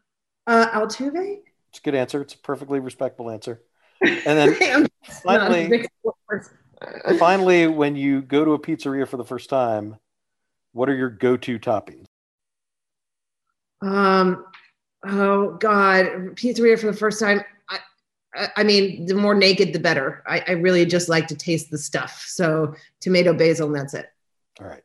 uh Altuve? It's a good answer. It's a perfectly respectable answer. And then [LAUGHS] finally finally, when you go to a pizzeria for the first time, what are your go-to toppings? Um Oh God, pizzeria for the first time. I, I mean, the more naked, the better. I, I really just like to taste the stuff. So tomato, basil, and that's it. All right,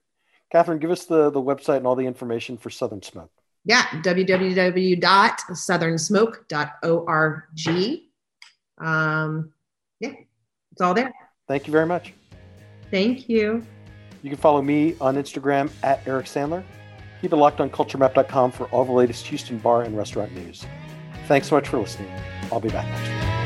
Kathryn, give us the the website and all the information for Southern Smoke. Yeah, www.southernsmoke.org. Um, yeah, it's all there. Thank you very much. Thank you. You can follow me on Instagram at Eric Sandler. Keep it locked on culturemap.com for all the latest Houston bar and restaurant news. Thanks so much for listening. I'll be back next week.